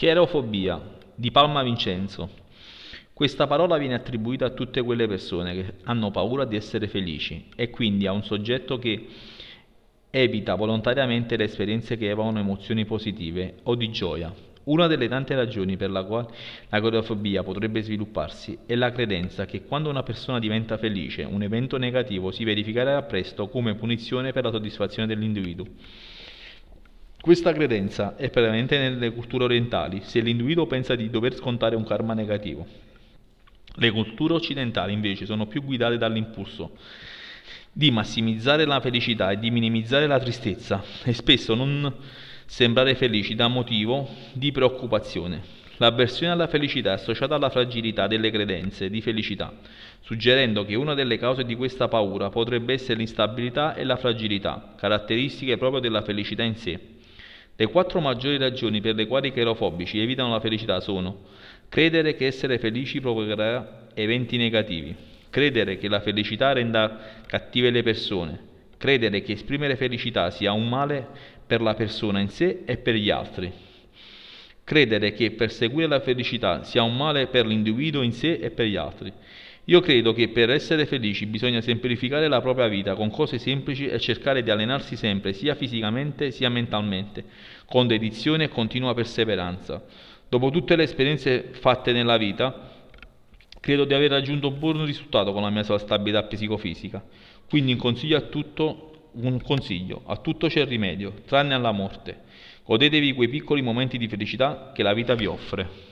Cherofobia di Palma Vincenzo. Questa parola viene attribuita a tutte quelle persone che hanno paura di essere felici e quindi a un soggetto che evita volontariamente le esperienze che evocano emozioni positive o di gioia. Una delle tante ragioni per la quale la coreofobia potrebbe svilupparsi è la credenza che quando una persona diventa felice, un evento negativo si verificherà presto come punizione per la soddisfazione dell'individuo. Questa credenza è prevalente nelle culture orientali, se l'individuo pensa di dover scontare un karma negativo. Le culture occidentali invece sono più guidate dall'impulso di massimizzare la felicità e di minimizzare la tristezza e spesso non sembrare felici da motivo di preoccupazione. L'avversione alla felicità è associata alla fragilità delle credenze di felicità, suggerendo che una delle cause di questa paura potrebbe essere l'instabilità e la fragilità, caratteristiche proprio della felicità in sé. Le quattro maggiori ragioni per le quali i cherofobici evitano la felicità sono credere che essere felici provocherà eventi negativi, credere che la felicità renda cattive le persone, credere che esprimere felicità sia un male per la persona in sé e per gli altri, credere che perseguire la felicità sia un male per l'individuo in sé e per gli altri, io credo che per essere felici bisogna semplificare la propria vita con cose semplici e cercare di allenarsi sempre, sia fisicamente sia mentalmente, con dedizione e continua perseveranza. Dopo tutte le esperienze fatte nella vita, credo di aver raggiunto un buon risultato con la mia stabilità psicofisica. Quindi un consiglio a tutto, un consiglio, a tutto c'è rimedio, tranne alla morte. Godetevi quei piccoli momenti di felicità che la vita vi offre.